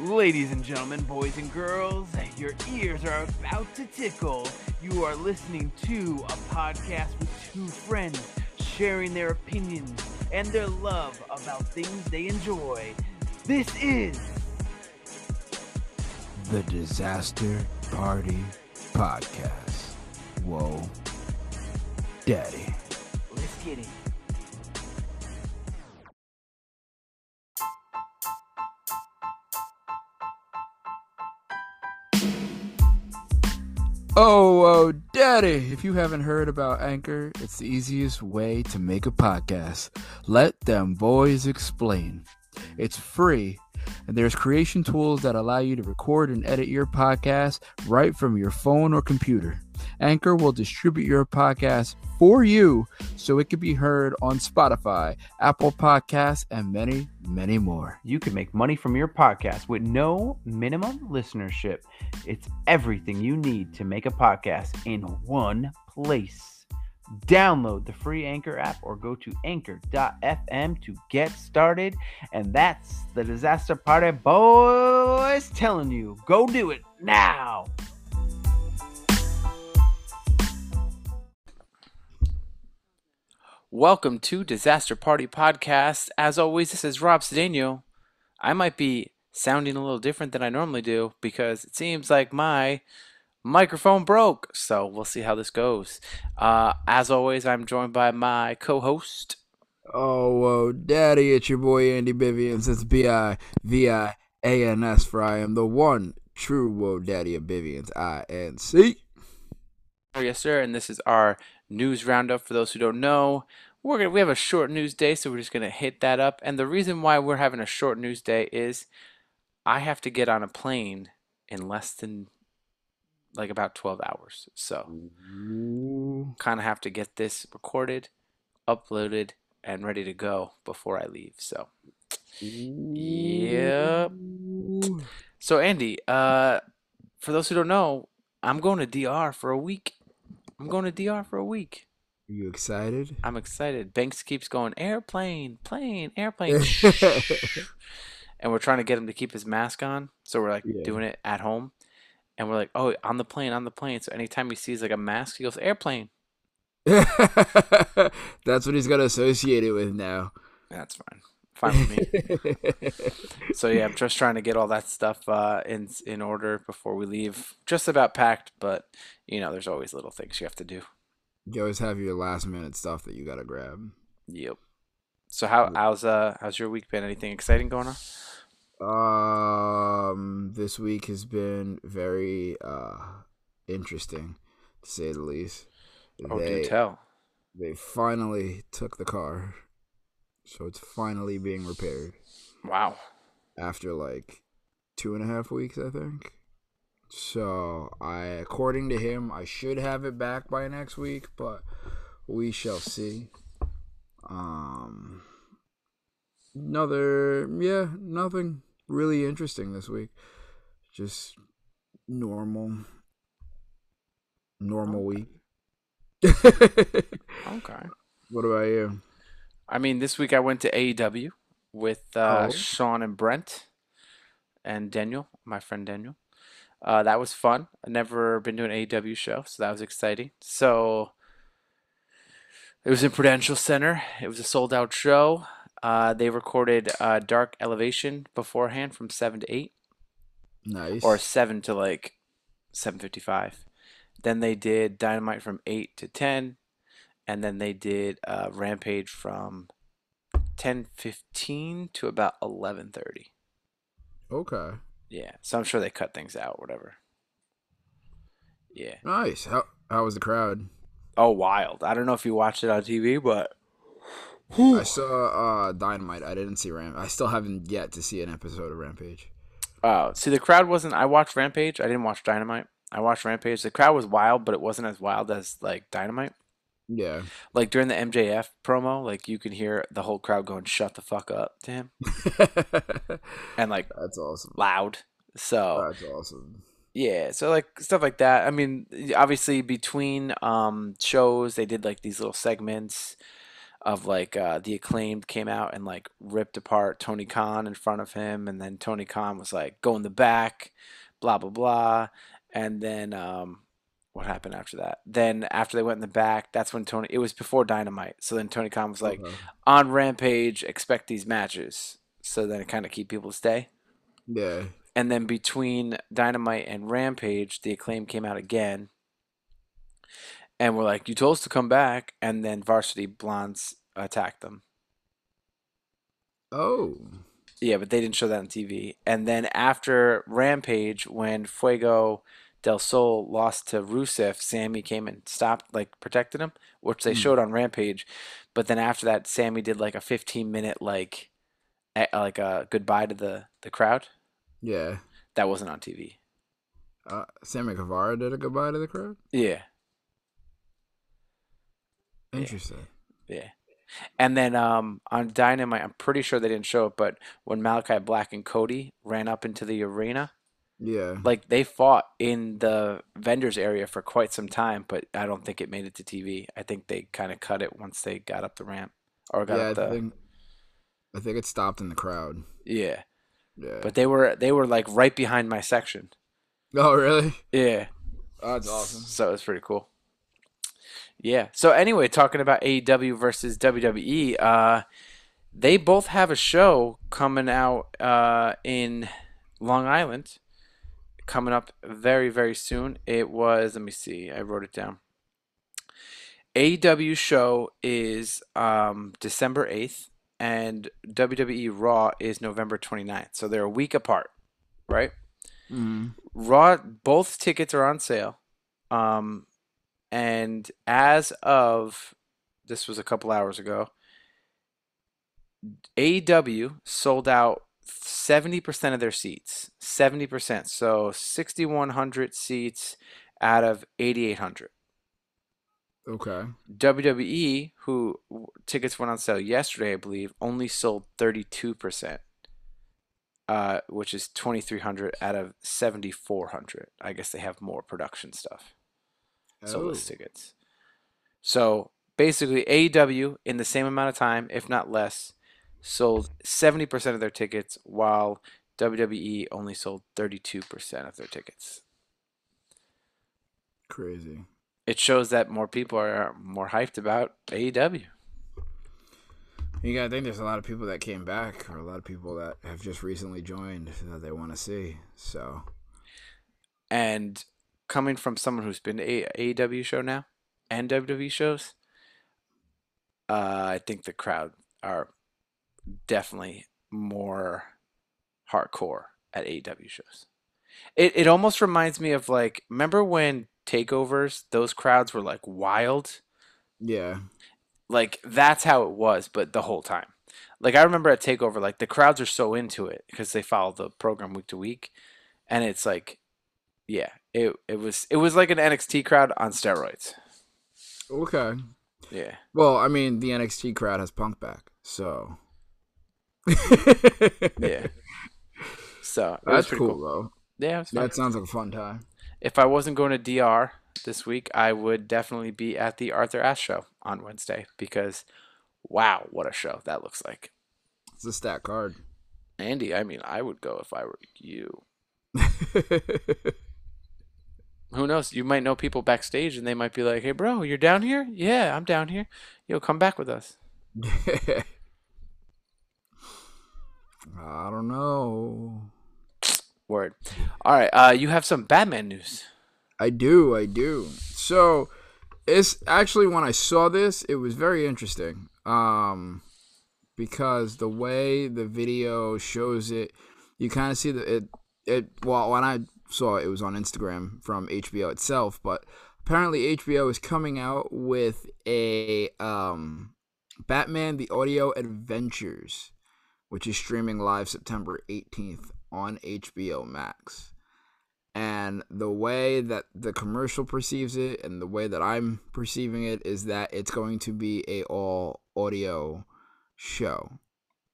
Ladies and gentlemen, boys and girls, your ears are about to tickle. You are listening to a podcast with two friends sharing their opinions and their love about things they enjoy. This is The Disaster Party Podcast. Whoa. Daddy. Let's Get It. Oh, oh, daddy. If you haven't heard about Anchor, it's the easiest way to make a podcast. Let them boys explain. It's free, and there's creation tools that allow you to record and edit your podcast right from your phone or computer. Anchor will distribute your podcast for you so it can be heard on Spotify, Apple Podcasts, and many, many more. You can make money from your podcast with no minimum listenership. It's everything you need to make a podcast in one place. Download the free Anchor app or go to anchor.fm to get started. And that's the Disaster Party Boys telling you go do it now. Welcome to Disaster Party Podcast. As always, this is Rob Cedeno. I might be sounding a little different than I normally do because it seems like my microphone broke. So we'll see how this goes. Uh, as always, I'm joined by my co-host. Oh, whoa, daddy, it's your boy Andy Bivians. It's B I V I A N S, for I am the one true whoa daddy of Bivians. I N C. Yes, sir. And this is our news roundup. For those who don't know, we're gonna we have a short news day, so we're just gonna hit that up. And the reason why we're having a short news day is I have to get on a plane in less than like about 12 hours. So kind of have to get this recorded, uploaded, and ready to go before I leave. So yep. So Andy, uh, for those who don't know, I'm going to DR for a week. I'm going to DR for a week. Are you excited? I'm excited. Banks keeps going airplane, plane, airplane, and we're trying to get him to keep his mask on. So we're like Yeah. doing it at home, and we're like, oh, on the plane, on the plane. So anytime he sees like a mask, he goes airplane. That's what he's got to associate it with now. That's fine, fine with me. so yeah, I'm just trying to get all that stuff uh, in in order before we leave. Just about packed, but you know, there's always little things you have to do. you always have your last minute stuff that you got to grab. Yep. So how how's uh how's your week been? Anything exciting going on? Um, this week has been very uh interesting, to say the least. Oh, do tell. They finally took the car, so it's finally being repaired Wow. after like two and a half weeks, I think. So I, according to him, I should have it back by next week, but we shall see. Um, another, yeah, nothing really interesting this week. Just normal, normal week. Okay. what about you? I mean, this week I went to AEW with uh, Oh. Sean and Brent and Daniel, my friend Daniel. Uh, that was fun. I've never been to an AEW show, so that was exciting. So it was in Prudential Center. It was a sold out show. Uh, they recorded uh, Dark Elevation beforehand from 7 to 8. Nice. or seven to like seven fifty five. Then they did Dynamite from eight to ten, and then they did uh, Rampage from ten fifteen to about eleven thirty. okay. Yeah, so I'm sure they cut things out, whatever. Yeah. Nice. How how was the crowd? Oh, wild! I don't know if you watched it on TV, but I saw uh Dynamite. I didn't see Ramp. I still haven't yet to see an episode of Rampage. uh, see, the crowd wasn't. I watched Rampage. I didn't watch Dynamite. I watched Rampage. The crowd was wild, but it wasn't as wild as like Dynamite. Yeah. Like during the MJF promo, like you can hear the whole crowd going "Shut the fuck up" to him, and like That's awesome. loud. So That's awesome. Yeah, so like stuff like that. I mean, obviously between um shows, they did like these little segments of like uh the acclaimed came out and like ripped apart Tony Khan in front of him, and then Tony Khan was like, go in the back, blah blah blah, and then um what happened after that? Then after they went in the back, that's when Tony. It was before Dynamite, so then Tony Khan was like, Okay. on Rampage, expect these matches. So then it kind of keep people to stay. Yeah. And then between Dynamite and Rampage, the acclaim came out again. And we're like, you told us to come back. And then Varsity Blondes attacked them. Oh. Yeah, but they didn't show that on TV. And then after Rampage, when Fuego del Sol lost to Rusev, Sammy came and stopped, like protected him, which they Hmm. showed on Rampage. But then after that, Sammy did like a 15 minute like, eh, like a goodbye to the the crowd. Yeah. That wasn't on TV. Uh, Sammy Guevara did a goodbye to the crowd. Yeah. Yeah. Interesting. Yeah. And then um, on Dynamite, I'm pretty sure they didn't show it, but when Malakai Black and Cody ran up into the arena, Yeah. like they fought in the vendors area for quite some time, but I don't think it made it to TV. I think they kind of cut it once they got up the ramp or got yeah. up I the think. I think it stopped in the crowd. yeah. Yeah. But they were they were like right behind my section. oh really? Yeah. Oh, that's awesome. So it was pretty cool. Yeah. So anyway, talking about AEW versus WWE, uh, they both have a show coming out uh, in Long Island, coming up very very soon. It was let me see, I wrote it down. AEW show is um, December eighth, and WWE Raw is November 29th. So they're a week apart, right? Mm. Raw, both tickets are on sale. Um, and as of this was a couple hours ago, AEW sold out 70% of their seats. 70%. So 6,100 seats out of 8,800. Okay. WWE, who tickets went on sale yesterday, I believe, only sold 32%, uh, which is 2,300 out of 7,400. I guess they have more production stuff. So Oh. less tickets. So basically, AEW in the same amount of time, if not less, sold 70% of their tickets, while WWE only sold 32% of their tickets. Crazy. It shows that more people are more hyped about AEW. You gotta think there's a lot of people that came back, or a lot of people that have just recently joined that they want to see. So And coming from someone who's been to a AEW show now and WWE shows, uh, I think the crowd are definitely more hardcore at AEW shows. It it almost reminds me of like remember when takeovers those crowds were like wild? Yeah, like that's how it was but the whole time. Like i remember at takeover like the crowds are so into it because they follow the program week to week and it's like yeah it, it was it was like an nxt crowd on steroids. Okay. yeah. Well, I mean, the NXT crowd has Punk back, so yeah so that's pretty cool, cool, though. yeah. That sounds like a fun time. if i wasn't going to dr this week i would definitely be at the arthur ashe show on wednesday because wow what a show that looks like It's a stat card. andy i mean i would go if i were you who knows? You might know people backstage and they might be like, hey, bro, you're down here? Yeah, I'm down here. Yo, come back with us. I don't know. Word. All right. Uh, you have some Batman news. I do, I do. So it's actually when I saw this, it was very interesting. Um because the way the video shows it, you kind of see that it it well when I saw it, it was on Instagram from HBO itself, but apparently HBO is coming out with a um Batman the Audio Adventures, which is streaming live September 18th on HBO Max and the way that the commercial perceives it and the way that I'm perceiving it is that it's going to be a all audio show.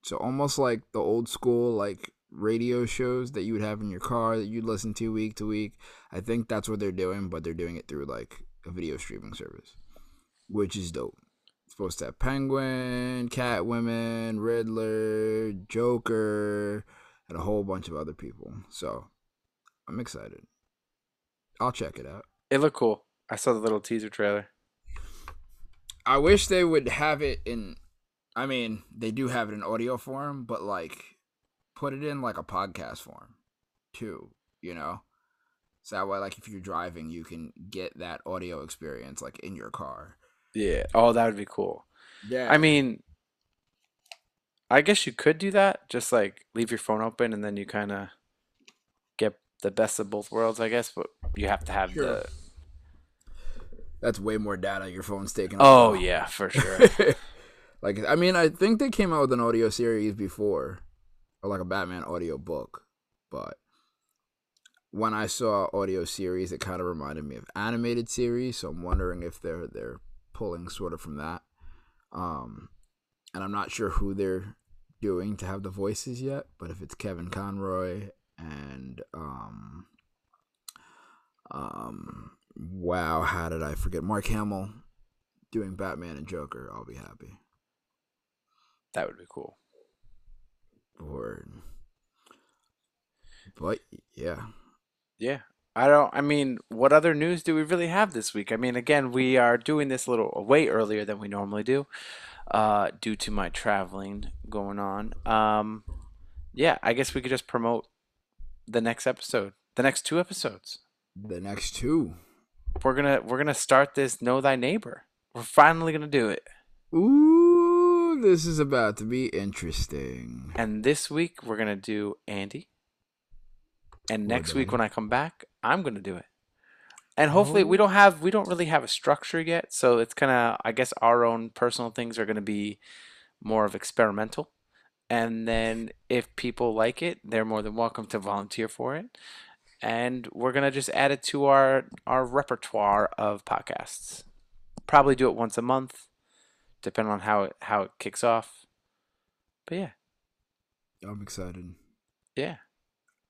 So almost like the old school like radio shows that you would have in your car that you'd listen to week to week. I think that's what they're doing, but they're doing it through like a video streaming service, which is dope. Supposed to have Penguin, Catwoman, Riddler, Joker, and a whole bunch of other people. So I'm excited. I'll check it out. It looked cool. I saw the little teaser trailer. I wish they would have it in. I mean, they do have it in audio form, but like, put it in like a podcast form, too. You know, so that way, like, if you're driving, you can get that audio experience like in your car. Yeah. Oh, that would be cool. Yeah. I mean, I guess you could do that. Just like leave your phone open and then you kind of get the best of both worlds, I guess. But you have to have Sure. the. that's way more data your phone's taking. Oh up. yeah, for sure. like, I mean, I think they came out with an audio series before, or like a Batman audio book, but when I saw audio series, it kind of reminded me of animated series. So I'm wondering if they're they're pulling sort of from that. Um, and I'm not sure who they're doing to have the voices yet, but if it's Kevin Conroy and um, um, wow, how did I forget Mark Hamill doing Batman and Joker? I'll be happy. that would be cool. Word. But yeah, Yeah. I don't. I mean, what other news do we really have this week? I mean, again, we are doing this a little way earlier than we normally do, uh, due to my traveling going on. Um, yeah, I guess we could just promote the next episode, the next two episodes. the next two. We're gonna we're gonna start this Know Thy Neighbor. We're finally gonna do it. Ooh, this is about to be interesting. And this week we're gonna do Andy. And next week when I come back, I'm gonna do it. And hopefully we oh. don't have we don't really have a structure yet, so it's kind of I guess our own personal things are gonna be more of experimental. And then if people like it, they're more than welcome to volunteer for it. And we're gonna just add it to our our repertoire of podcasts. Probably do it once a month, depending on how it how it kicks off. But yeah, I'm excited. yeah.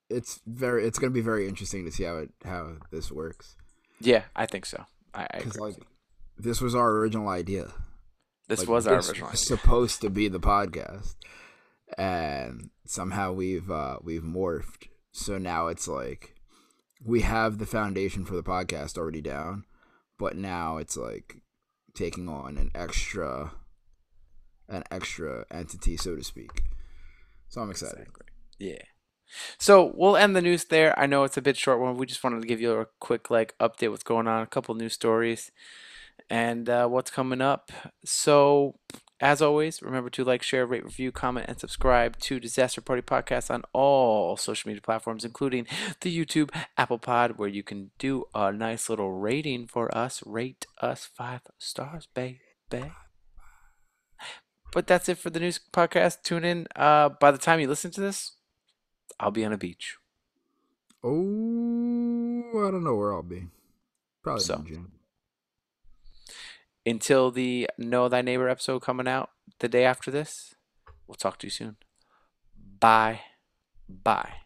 It's very. It's gonna be very interesting to see how it how this works. Yeah, I think so. I, I agree. like, this was our original idea. this Like, was our this original was idea. supposed to be the podcast, and somehow we've uh we've morphed. So now it's like we have the foundation for the podcast already down, but now it's like taking on an extra an extra entity, so to speak. So I'm excited. Exactly. Yeah. So we'll end the news there. I know it's a bit short one. We just wanted to give you a quick like update what's going on, a couple news stories, and uh, what's coming up. So as always, remember to like, share, rate, review, comment, and subscribe to Disaster Party Podcast on all social media platforms, including the YouTube, Apple Pod, where you can do a nice little rating for us. Rate us five stars, baby. But that's it for the news podcast. Tune in. Uh, by the time you listen to this, I'll be on a beach. Oh, I don't know where I'll be. Probably So. in June. Until the Know Thy Neighbor episode coming out the day after this, we'll talk to you soon. Bye. Bye.